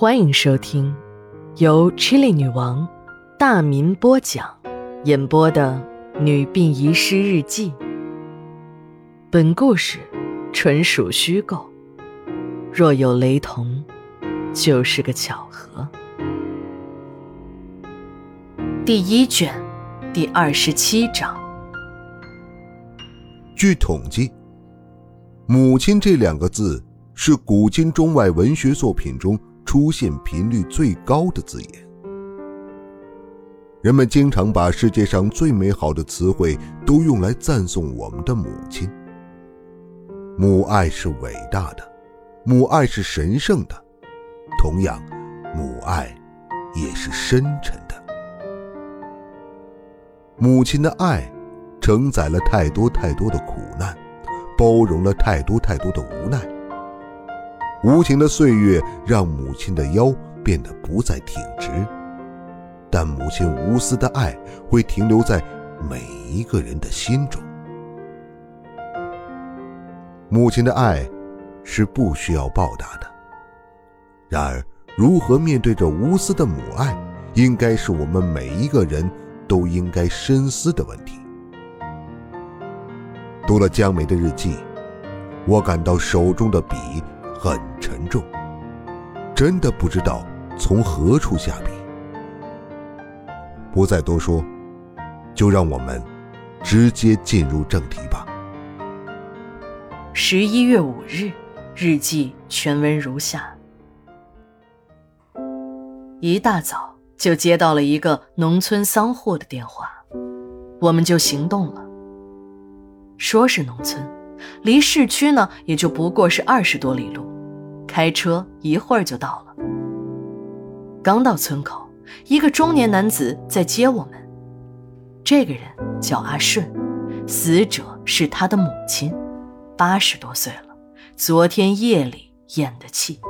欢迎收听由 Chili 女王大民播讲、演播的《女病遗失日记》。本故事纯属虚构，若有雷同，就是个巧合。第一卷第二十七章。据统计，“母亲”这两个字是古今中外文学作品中。出现频率最高的字眼，人们经常把世界上最美好的词汇都用来赞颂我们的母亲。母爱是伟大的，母爱是神圣的，同样，母爱也是深沉的。母亲的爱承载了太多太多的苦难，包容了太多太多的无奈。无情的岁月让母亲的腰变得不再挺直，但母亲无私的爱会停留在每一个人的心中。母亲的爱是不需要报答的，然而，如何面对这无私的母爱，应该是我们每一个人都应该深思的问题。读了江梅的日记，我感到手中的笔。很沉重，真的不知道从何处下笔。不再多说，就让我们直接进入正题吧。十一月五日，日记全文如下：一大早就接到了一个农村丧户的电话，我们就行动了。说是农村。离市区呢，也就不过是二十多里路，开车一会儿就到了。刚到村口，一个中年男子在接我们。这个人叫阿顺，死者是他的母亲，八十多岁了，昨天夜里咽的气。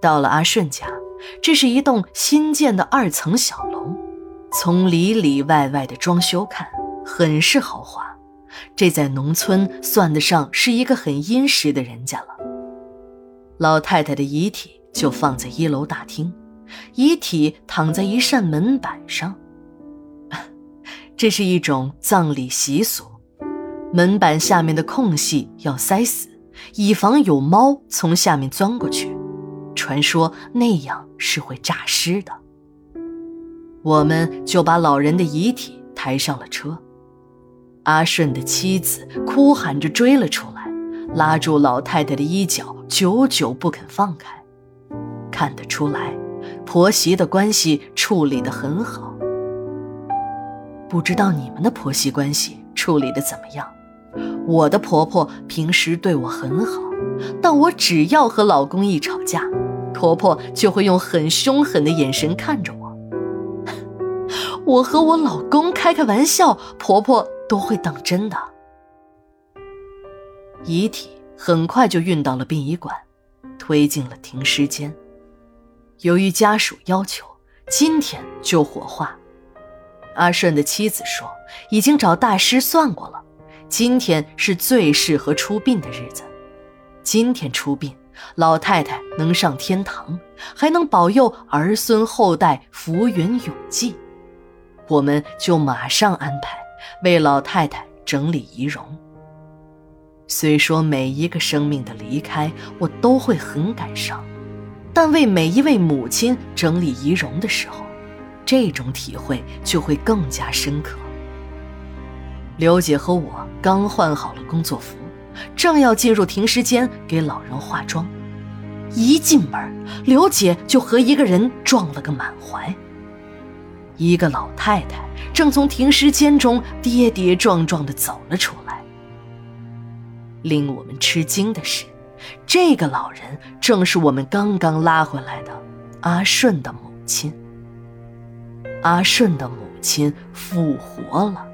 到了阿顺家，这是一栋新建的二层小楼，从里里外外的装修看，很是豪华。这在农村算得上是一个很殷实的人家了。老太太的遗体就放在一楼大厅，遗体躺在一扇门板上。这是一种葬礼习俗，门板下面的空隙要塞死，以防有猫从下面钻过去。传说那样是会诈尸的。我们就把老人的遗体抬上了车。阿顺的妻子哭喊着追了出来，拉住老太太的衣角，久久不肯放开。看得出来，婆媳的关系处理得很好。不知道你们的婆媳关系处理得怎么样？我的婆婆平时对我很好，但我只要和老公一吵架，婆婆就会用很凶狠的眼神看着我。我和我老公开开玩笑，婆婆。都会当真的。遗体很快就运到了殡仪馆，推进了停尸间。由于家属要求今天就火化，阿顺的妻子说已经找大师算过了，今天是最适合出殡的日子。今天出殡，老太太能上天堂，还能保佑儿孙后代福缘永继。我们就马上安排。为老太太整理仪容。虽说每一个生命的离开我都会很感伤，但为每一位母亲整理仪容的时候，这种体会就会更加深刻。刘姐和我刚换好了工作服，正要进入停尸间给老人化妆，一进门，刘姐就和一个人撞了个满怀。一个老太太正从停尸间中跌跌撞撞地走了出来。令我们吃惊的是，这个老人正是我们刚刚拉回来的阿顺的母亲。阿顺的母亲复活了，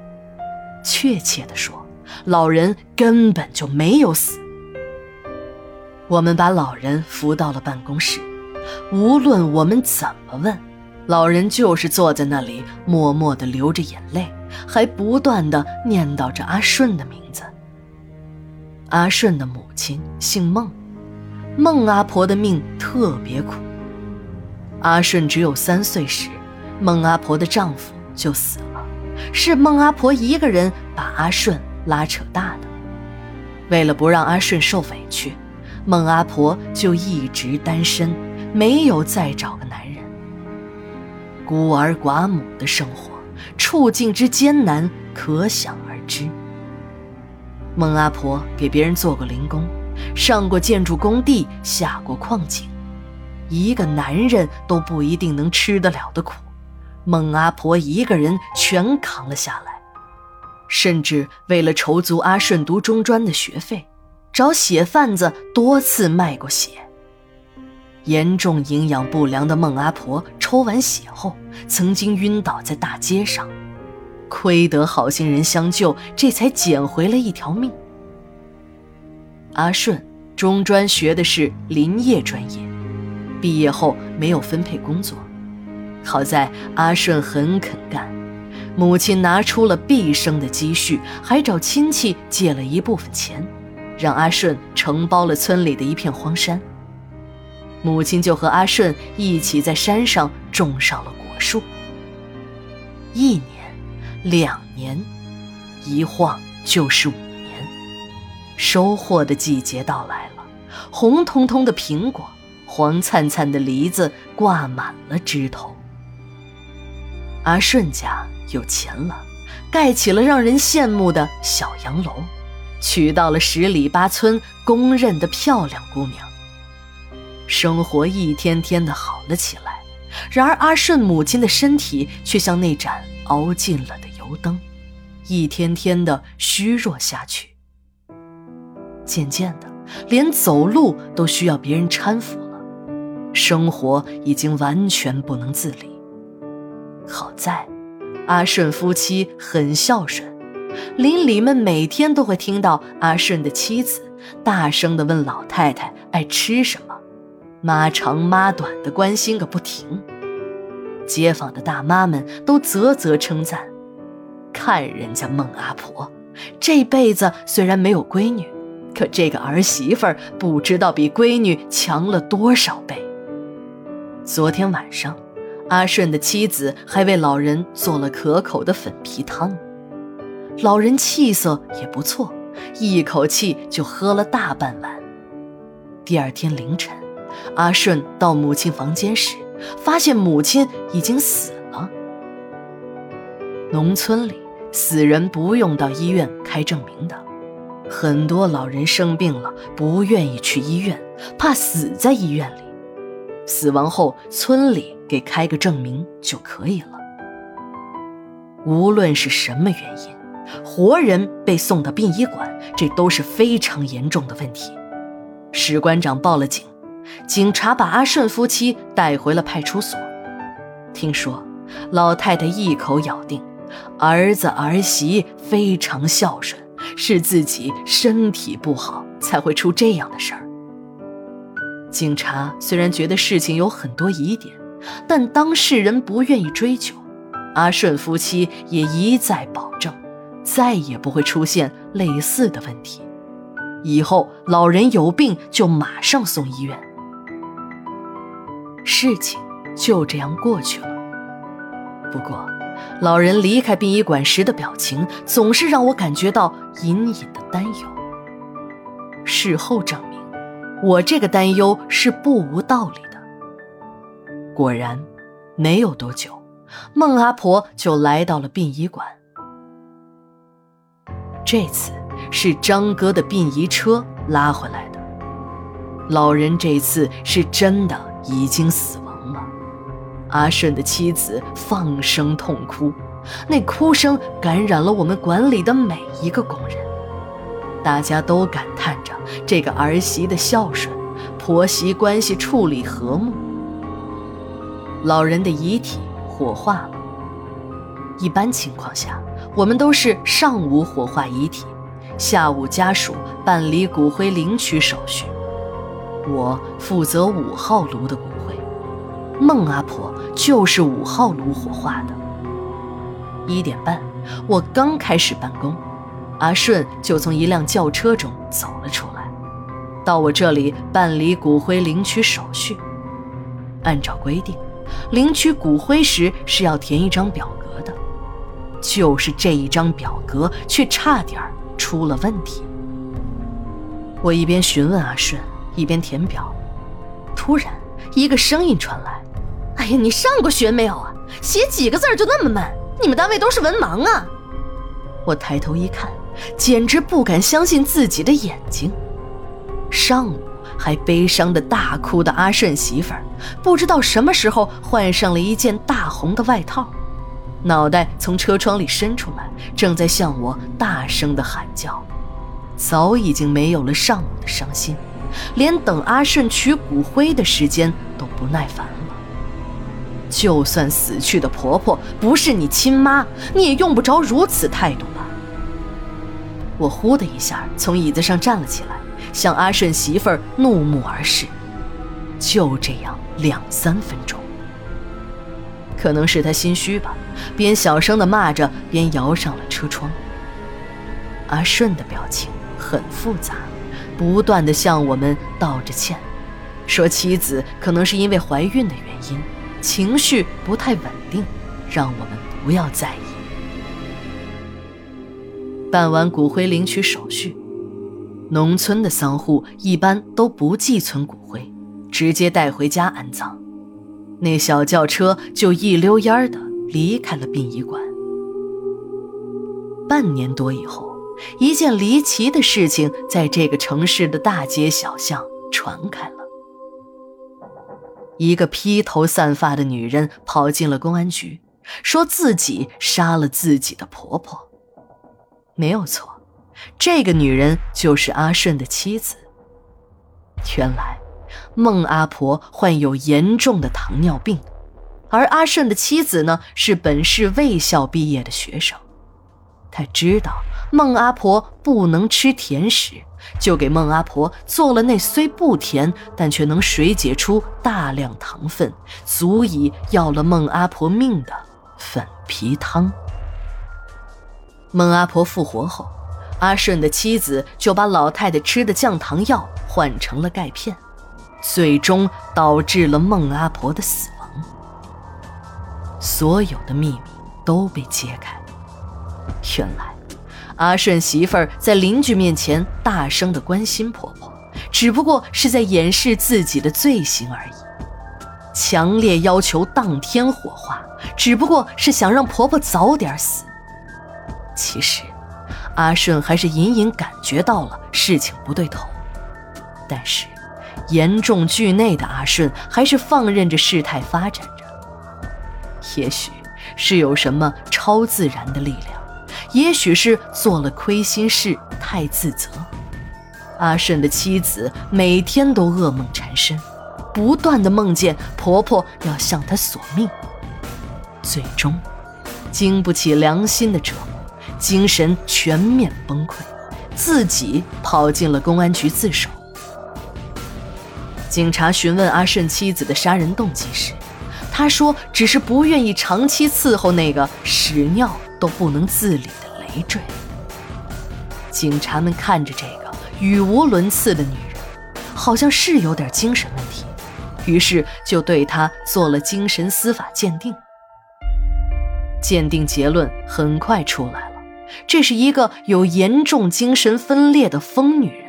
确切地说，老人根本就没有死。我们把老人扶到了办公室，无论我们怎么问。老人就是坐在那里，默默地流着眼泪，还不断地念叨着阿顺的名字。阿顺的母亲姓孟，孟阿婆的命特别苦。阿顺只有三岁时，孟阿婆的丈夫就死了，是孟阿婆一个人把阿顺拉扯大的。为了不让阿顺受委屈，孟阿婆就一直单身，没有再找个男人。孤儿寡母的生活，处境之艰难，可想而知。孟阿婆给别人做过零工，上过建筑工地，下过矿井，一个男人都不一定能吃得了的苦，孟阿婆一个人全扛了下来。甚至为了筹足阿顺读中专的学费，找血贩子多次卖过血。严重营养不良的孟阿婆抽完血后，曾经晕倒在大街上，亏得好心人相救，这才捡回了一条命。阿顺中专学的是林业专业，毕业后没有分配工作，好在阿顺很肯干，母亲拿出了毕生的积蓄，还找亲戚借了一部分钱，让阿顺承包了村里的一片荒山。母亲就和阿顺一起在山上种上了果树。一年，两年，一晃就是五年，收获的季节到来了，红彤彤的苹果，黄灿灿的梨子挂满了枝头。阿顺家有钱了，盖起了让人羡慕的小洋楼，娶到了十里八村公认的漂亮姑娘。生活一天天的好了起来，然而阿顺母亲的身体却像那盏熬尽了的油灯，一天天的虚弱下去。渐渐的，连走路都需要别人搀扶了，生活已经完全不能自理。好在，阿顺夫妻很孝顺，邻里们每天都会听到阿顺的妻子大声地问老太太爱吃什么。妈长妈短的关心个不停，街坊的大妈们都啧啧称赞：“看人家孟阿婆，这辈子虽然没有闺女，可这个儿媳妇不知道比闺女强了多少倍。”昨天晚上，阿顺的妻子还为老人做了可口的粉皮汤，老人气色也不错，一口气就喝了大半碗。第二天凌晨。阿顺到母亲房间时，发现母亲已经死了。农村里死人不用到医院开证明的，很多老人生病了不愿意去医院，怕死在医院里，死亡后村里给开个证明就可以了。无论是什么原因，活人被送到殡仪馆，这都是非常严重的问题。史馆长报了警。警察把阿顺夫妻带回了派出所。听说老太太一口咬定，儿子儿媳非常孝顺，是自己身体不好才会出这样的事儿。警察虽然觉得事情有很多疑点，但当事人不愿意追究，阿顺夫妻也一再保证，再也不会出现类似的问题。以后老人有病就马上送医院。事情就这样过去了。不过，老人离开殡仪馆时的表情总是让我感觉到隐隐的担忧。事后证明，我这个担忧是不无道理的。果然，没有多久，孟阿婆就来到了殡仪馆。这次是张哥的殡仪车拉回来的。老人这次是真的。已经死亡了。阿顺的妻子放声痛哭，那哭声感染了我们馆里的每一个工人。大家都感叹着这个儿媳的孝顺，婆媳关系处理和睦。老人的遗体火化了。一般情况下，我们都是上午火化遗体，下午家属办理骨灰领取手续。我负责五号炉的骨灰，孟阿婆就是五号炉火化的。一点半，我刚开始办公，阿顺就从一辆轿车中走了出来。到我这里办理骨灰领取手续。按照规定，领取骨灰时是要填一张表格的，就是这一张表格却差点出了问题。我一边询问阿顺，一边填表，突然一个声音传来：“哎呀，你上过学没有啊？写几个字就那么慢？你们单位都是文盲啊！”我抬头一看，简直不敢相信自己的眼睛。上午还悲伤的大哭的阿顺媳妇儿，不知道什么时候换上了一件大红的外套，脑袋从车窗里伸出来，正在向我大声的喊叫。早已经没有了上午的伤心，连等阿顺取骨灰的时间都不耐烦了。就算死去的婆婆不是你亲妈，你也用不着如此态度吧？我呼的一下从椅子上站了起来，向阿顺媳妇儿怒目而视。就这样两三分钟，可能是他心虚吧，边小声的骂着，边摇上了车窗。阿顺的表情。很复杂，不断的向我们道着歉，说妻子可能是因为怀孕的原因，情绪不太稳定，让我们不要在意。办完骨灰领取手续，农村的丧户一般都不寄存骨灰，直接带回家安葬。那小轿车就一溜烟的离开了殡仪馆。半年多以后。一件离奇的事情在这个城市的大街小巷传开了。一个披头散发的女人跑进了公安局，说自己杀了自己的婆婆。没有错，这个女人就是阿顺的妻子。原来，孟阿婆患有严重的糖尿病，而阿顺的妻子呢，是本市卫校毕业的学生。他知道。孟阿婆不能吃甜食，就给孟阿婆做了那虽不甜，但却能水解出大量糖分，足以要了孟阿婆命的粉皮汤。孟阿婆复活后，阿顺的妻子就把老太太吃的降糖药换成了钙片，最终导致了孟阿婆的死亡。所有的秘密都被揭开，原来。阿顺媳妇儿在邻居面前大声的关心婆婆，只不过是在掩饰自己的罪行而已。强烈要求当天火化，只不过是想让婆婆早点死。其实，阿顺还是隐隐感觉到了事情不对头，但是严重惧内的阿顺还是放任着事态发展着。也许是有什么超自然的力量。也许是做了亏心事，太自责。阿顺的妻子每天都噩梦缠身，不断的梦见婆婆要向她索命。最终，经不起良心的折磨，精神全面崩溃，自己跑进了公安局自首。警察询问阿顺妻子的杀人动机时，他说只是不愿意长期伺候那个屎尿都不能自理的。累赘。警察们看着这个语无伦次的女人，好像是有点精神问题，于是就对她做了精神司法鉴定。鉴定结论很快出来了，这是一个有严重精神分裂的疯女人。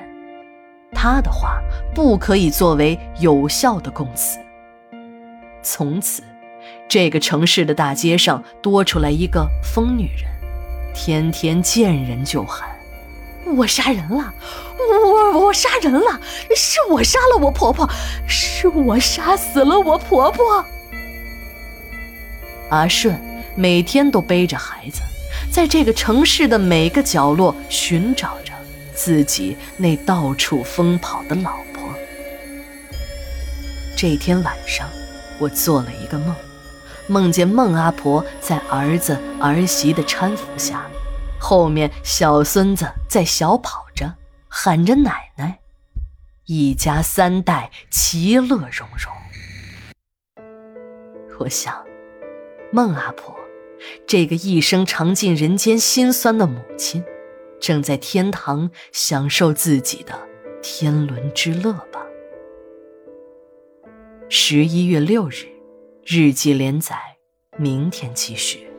她的话不可以作为有效的供词。从此，这个城市的大街上多出来一个疯女人。天天见人就喊：“我杀人了，我我杀人了，是我杀了我婆婆，是我杀死了我婆婆。”阿顺每天都背着孩子，在这个城市的每个角落寻找着自己那到处疯跑的老婆。这天晚上，我做了一个梦。梦见孟阿婆在儿子儿媳的搀扶下，后面小孙子在小跑着，喊着奶奶，一家三代其乐融融。我想，孟阿婆这个一生尝尽人间辛酸的母亲，正在天堂享受自己的天伦之乐吧。十一月六日，日记连载，明天继续。